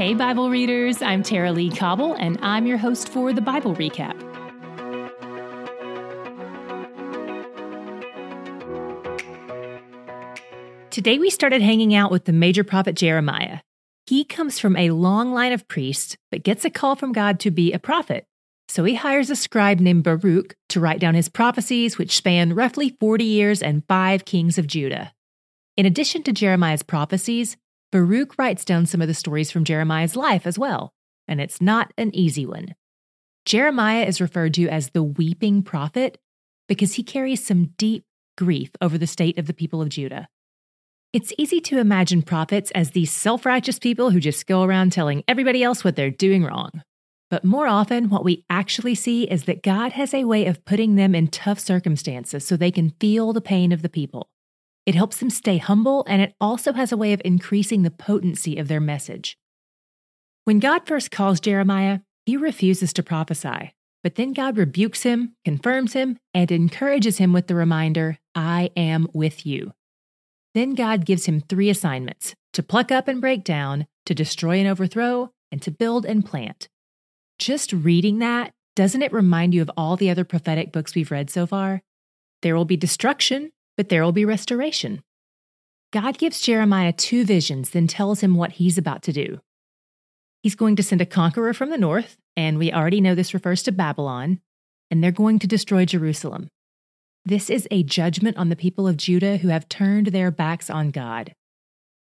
Hey, Bible readers, I'm Tara-Leigh Cobble, and I'm your host for the Bible Recap. Today, we started hanging out with the major prophet Jeremiah. He comes from a long line of priests, but gets a call from God to be a prophet. So he hires a scribe named Baruch to write down his prophecies, which span roughly 40 years and five kings of Judah. In addition to Jeremiah's prophecies, Baruch writes down some of the stories from Jeremiah's life as well, and it's not an easy one. Jeremiah is referred to as the weeping prophet because he carries some deep grief over the state of the people of Judah. It's easy to imagine prophets as these self righteous people who just go around telling everybody else what they're doing wrong. But more often, what we actually see is that God has a way of putting them in tough circumstances so they can feel the pain of the people. It helps them stay humble, and it also has a way of increasing the potency of their message. When God first calls Jeremiah, he refuses to prophesy, but then God rebukes him, confirms him, and encourages him with the reminder, I am with you. Then God gives him three assignments to pluck up and break down, to destroy and overthrow, and to build and plant. Just reading that, doesn't it remind you of all the other prophetic books we've read so far? There will be destruction, but there will be restoration. God gives Jeremiah two visions, then tells him what he's about to do. He's going to send a conqueror from the north, and we already know this refers to Babylon, and they're going to destroy Jerusalem. This is a judgment on the people of Judah who have turned their backs on God.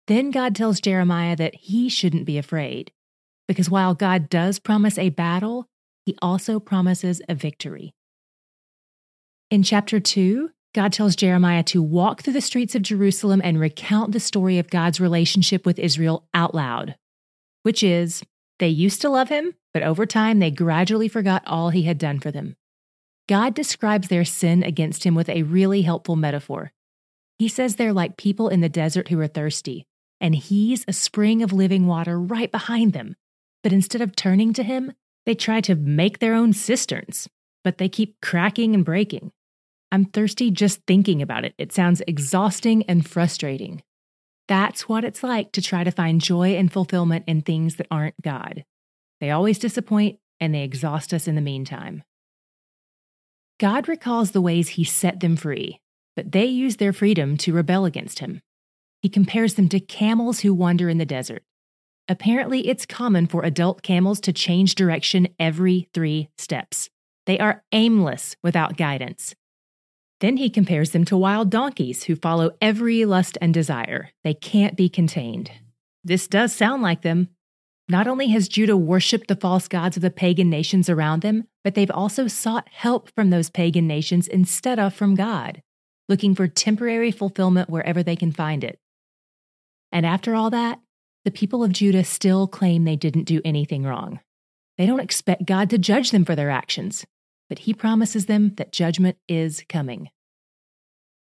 Then God tells Jeremiah that he shouldn't be afraid, because while God does promise a battle, he also promises a victory. In chapter 2, God tells Jeremiah to walk through the streets of Jerusalem and recount the story of God's relationship with Israel out loud, which is they used to love him, but over time they gradually forgot all he had done for them. God describes their sin against him with a really helpful metaphor. He says they're like people in the desert who are thirsty, and he's a spring of living water right behind them. But instead of turning to him, they try to make their own cisterns, but they keep cracking and breaking. I'm thirsty just thinking about it. It sounds exhausting and frustrating. That's what it's like to try to find joy and fulfillment in things that aren't God. They always disappoint and they exhaust us in the meantime. God recalls the ways He set them free, but they use their freedom to rebel against Him. He compares them to camels who wander in the desert. Apparently, it's common for adult camels to change direction every three steps. They are aimless without guidance. Then he compares them to wild donkeys who follow every lust and desire. They can't be contained. This does sound like them. Not only has Judah worshiped the false gods of the pagan nations around them, but they've also sought help from those pagan nations instead of from God, looking for temporary fulfillment wherever they can find it. And after all that, the people of Judah still claim they didn't do anything wrong. They don't expect God to judge them for their actions, but He promises them that judgment is coming.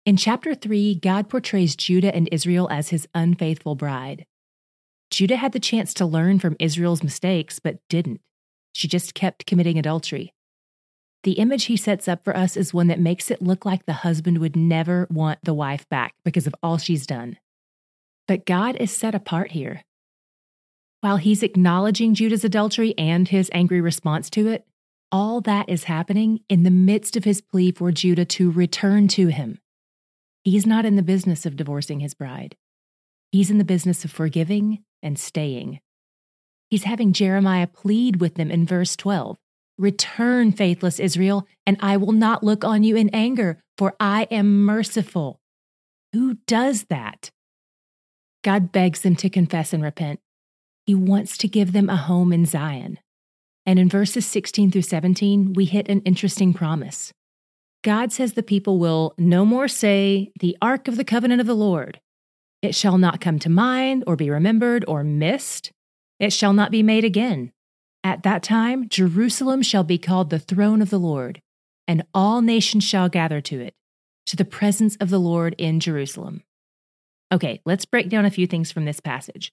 In chapter 3, God portrays Judah and Israel as his unfaithful bride. Judah had the chance to learn from Israel's mistakes, but didn't. She just kept committing adultery. The image he sets up for us is one that makes it look like the husband would never want the wife back because of all she's done. But God is set apart here. While he's acknowledging Judah's adultery and his angry response to it, all that is happening in the midst of his plea for Judah to return to him. He's not in the business of divorcing his bride. He's in the business of forgiving and staying. He's having Jeremiah plead with them in verse 12 Return, faithless Israel, and I will not look on you in anger, for I am merciful. Who does that? God begs them to confess and repent. He wants to give them a home in Zion. And in verses 16 through 17, we hit an interesting promise. God says the people will no more say, The ark of the covenant of the Lord. It shall not come to mind, or be remembered, or missed. It shall not be made again. At that time, Jerusalem shall be called the throne of the Lord, and all nations shall gather to it, to the presence of the Lord in Jerusalem. Okay, let's break down a few things from this passage.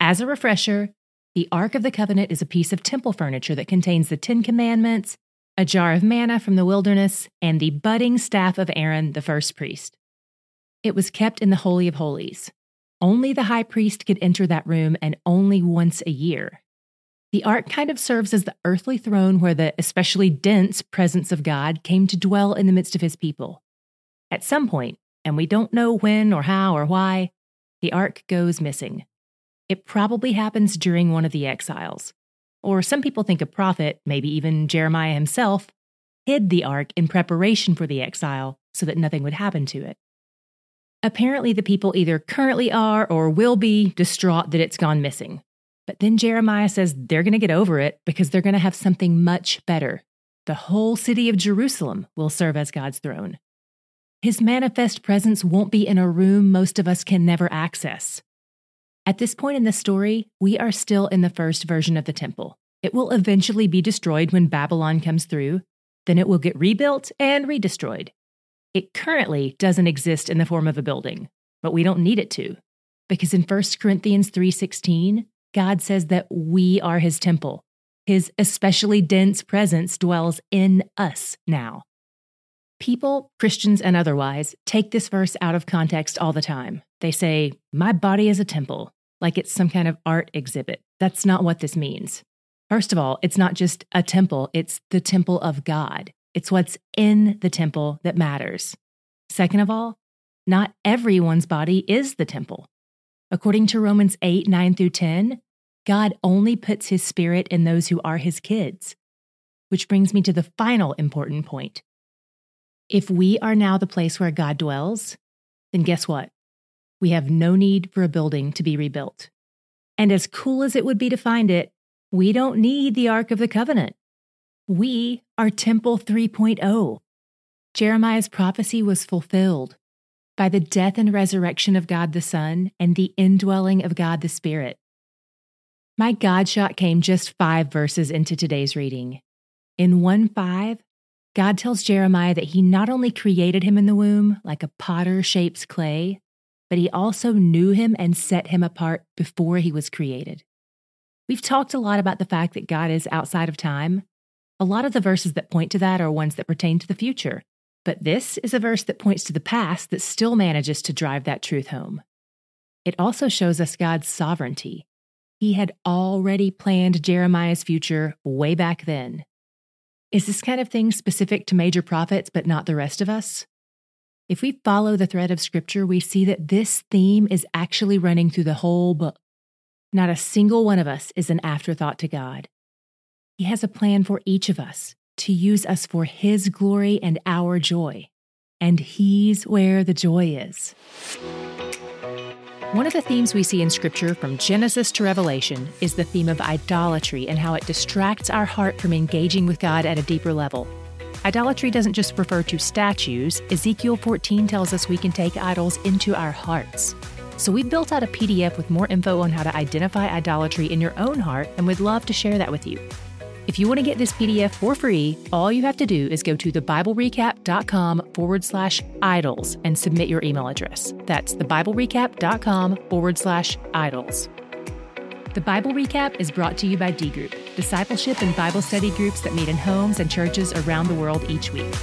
As a refresher, the Ark of the Covenant is a piece of temple furniture that contains the Ten Commandments, a jar of manna from the wilderness, and the budding staff of Aaron, the first priest. It was kept in the Holy of Holies. Only the high priest could enter that room and only once a year. The ark kind of serves as the earthly throne where the especially dense presence of God came to dwell in the midst of his people. At some point, and we don't know when or how or why, the ark goes missing. It probably happens during one of the exiles. Or some people think a prophet, maybe even Jeremiah himself, hid the ark in preparation for the exile so that nothing would happen to it. Apparently, the people either currently are or will be distraught that it's gone missing. But then Jeremiah says they're going to get over it because they're going to have something much better. The whole city of Jerusalem will serve as God's throne. His manifest presence won't be in a room most of us can never access. At this point in the story, we are still in the first version of the temple. It will eventually be destroyed when Babylon comes through, then it will get rebuilt and redestroyed. It currently doesn't exist in the form of a building, but we don't need it to. Because in 1 Corinthians 3:16, God says that we are his temple. His especially dense presence dwells in us now. People, Christians and otherwise, take this verse out of context all the time. They say, My body is a temple, like it's some kind of art exhibit. That's not what this means. First of all, it's not just a temple, it's the temple of God. It's what's in the temple that matters. Second of all, not everyone's body is the temple. According to Romans 8 9 through 10, God only puts his spirit in those who are his kids. Which brings me to the final important point. If we are now the place where God dwells, then guess what? We have no need for a building to be rebuilt. And as cool as it would be to find it, we don't need the Ark of the Covenant. We are Temple 3.0. Jeremiah's prophecy was fulfilled by the death and resurrection of God the Son and the indwelling of God the Spirit. My God shot came just five verses into today's reading. In 1 5, God tells Jeremiah that he not only created him in the womb like a potter shapes clay, but he also knew him and set him apart before he was created. We've talked a lot about the fact that God is outside of time, a lot of the verses that point to that are ones that pertain to the future, but this is a verse that points to the past that still manages to drive that truth home. It also shows us God's sovereignty. He had already planned Jeremiah's future way back then. Is this kind of thing specific to major prophets but not the rest of us? If we follow the thread of scripture, we see that this theme is actually running through the whole book. Not a single one of us is an afterthought to God. He has a plan for each of us to use us for His glory and our joy. And He's where the joy is. One of the themes we see in Scripture from Genesis to Revelation is the theme of idolatry and how it distracts our heart from engaging with God at a deeper level. Idolatry doesn't just refer to statues, Ezekiel 14 tells us we can take idols into our hearts. So we've built out a PDF with more info on how to identify idolatry in your own heart and we'd love to share that with you. If you want to get this PDF for free, all you have to do is go to thebiblerecap.com forward slash idols and submit your email address. That's thebiblerecap.com forward slash idols. The Bible Recap is brought to you by D Group, discipleship and Bible study groups that meet in homes and churches around the world each week.